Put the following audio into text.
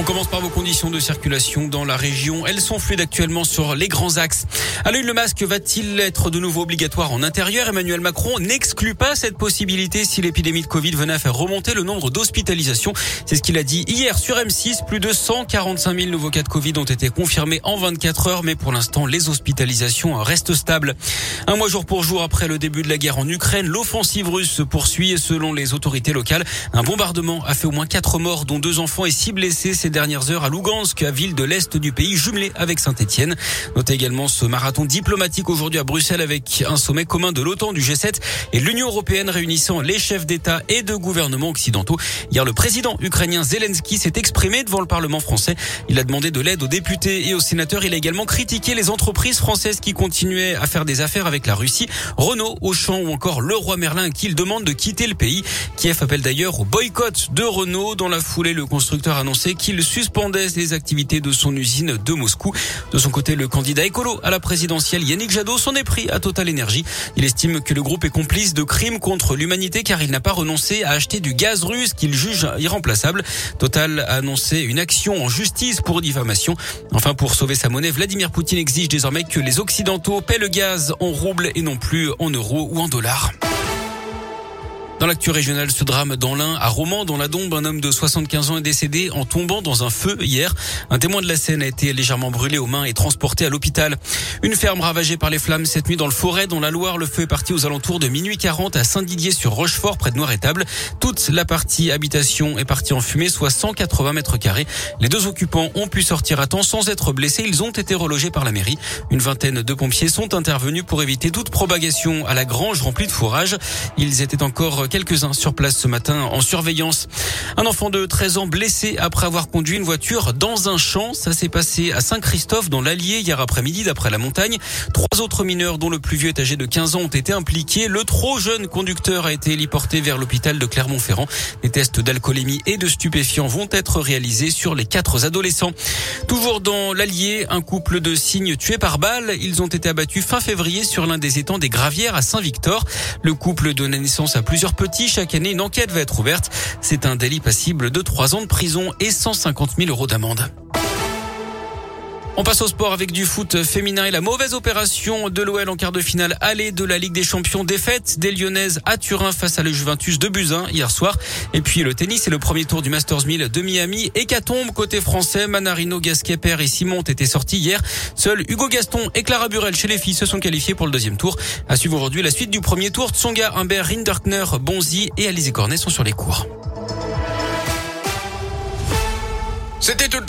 On commence par vos conditions de circulation dans la région. Elles sont fluides actuellement sur les grands axes. À l'œil, le masque va-t-il être de nouveau obligatoire en intérieur? Emmanuel Macron n'exclut pas cette possibilité si l'épidémie de Covid venait à faire remonter le nombre d'hospitalisations. C'est ce qu'il a dit hier sur M6. Plus de 145 000 nouveaux cas de Covid ont été confirmés en 24 heures, mais pour l'instant, les hospitalisations restent stables. Un mois jour pour jour après le début de la guerre en Ukraine, l'offensive russe se poursuit et selon les autorités locales, un bombardement a fait au moins quatre morts, dont deux enfants et six blessés dernières heures à Lugansk, à ville de l'Est du pays, jumelée avec Saint-Etienne. Notez également ce marathon diplomatique aujourd'hui à Bruxelles avec un sommet commun de l'OTAN, du G7 et l'Union européenne réunissant les chefs d'État et de gouvernement occidentaux. Hier, le président ukrainien Zelensky s'est exprimé devant le Parlement français. Il a demandé de l'aide aux députés et aux sénateurs. Il a également critiqué les entreprises françaises qui continuaient à faire des affaires avec la Russie. Renault, Auchan ou encore Leroy Merlin qui demande de quitter le pays. Kiev appelle d'ailleurs au boycott de Renault. Dans la foulée, le constructeur a annoncé qu'il suspendait les activités de son usine de Moscou. De son côté, le candidat écolo à la présidentielle Yannick Jadot s'en est pris à Total Energy. Il estime que le groupe est complice de crimes contre l'humanité car il n'a pas renoncé à acheter du gaz russe qu'il juge irremplaçable. Total a annoncé une action en justice pour diffamation. Enfin, pour sauver sa monnaie, Vladimir Poutine exige désormais que les Occidentaux paient le gaz en roubles et non plus en euros ou en dollars. Dans l'actu régionale, ce drame dans l'Ain, à Romans, dans la Dombe, un homme de 75 ans est décédé en tombant dans un feu hier. Un témoin de la scène a été légèrement brûlé aux mains et transporté à l'hôpital. Une ferme ravagée par les flammes cette nuit dans le forêt, dans la Loire. Le feu est parti aux alentours de minuit 40 à Saint-Didier sur Rochefort, près de Noir-Étable. Toute la partie habitation est partie en fumée, soit 180 mètres carrés. Les deux occupants ont pu sortir à temps sans être blessés. Ils ont été relogés par la mairie. Une vingtaine de pompiers sont intervenus pour éviter toute propagation à la grange remplie de fourrage. Ils étaient encore quelques-uns sur place ce matin en surveillance. Un enfant de 13 ans blessé après avoir conduit une voiture dans un champ. Ça s'est passé à Saint-Christophe dans l'Allier hier après-midi d'après la montagne. Trois autres mineurs dont le plus vieux est âgé de 15 ans ont été impliqués. Le trop jeune conducteur a été héliporté vers l'hôpital de Clermont-Ferrand. Les tests d'alcoolémie et de stupéfiants vont être réalisés sur les quatre adolescents. Toujours dans l'Allier, un couple de cygnes tués par balle. Ils ont été abattus fin février sur l'un des étangs des Gravières à Saint-Victor. Le couple donne naissance à plusieurs petit. Chaque année, une enquête va être ouverte. C'est un délit passible de 3 ans de prison et 150 000 euros d'amende. On passe au sport avec du foot féminin et la mauvaise opération de l'OL en quart de finale aller de la Ligue des Champions défaite des Lyonnaises à Turin face à la Juventus de Buzyn hier soir. Et puis le tennis et le premier tour du Masters 1000 de Miami. Hécatombe côté français. Manarino, Gasquet, et Simon ont été sortis hier. Seuls Hugo Gaston et Clara Burel chez les filles se sont qualifiés pour le deuxième tour. À suivre aujourd'hui la suite du premier tour. Tsonga, Humbert, Rinderkner, Bonzi et Alizé Cornet sont sur les cours. C'était tout